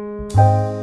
Música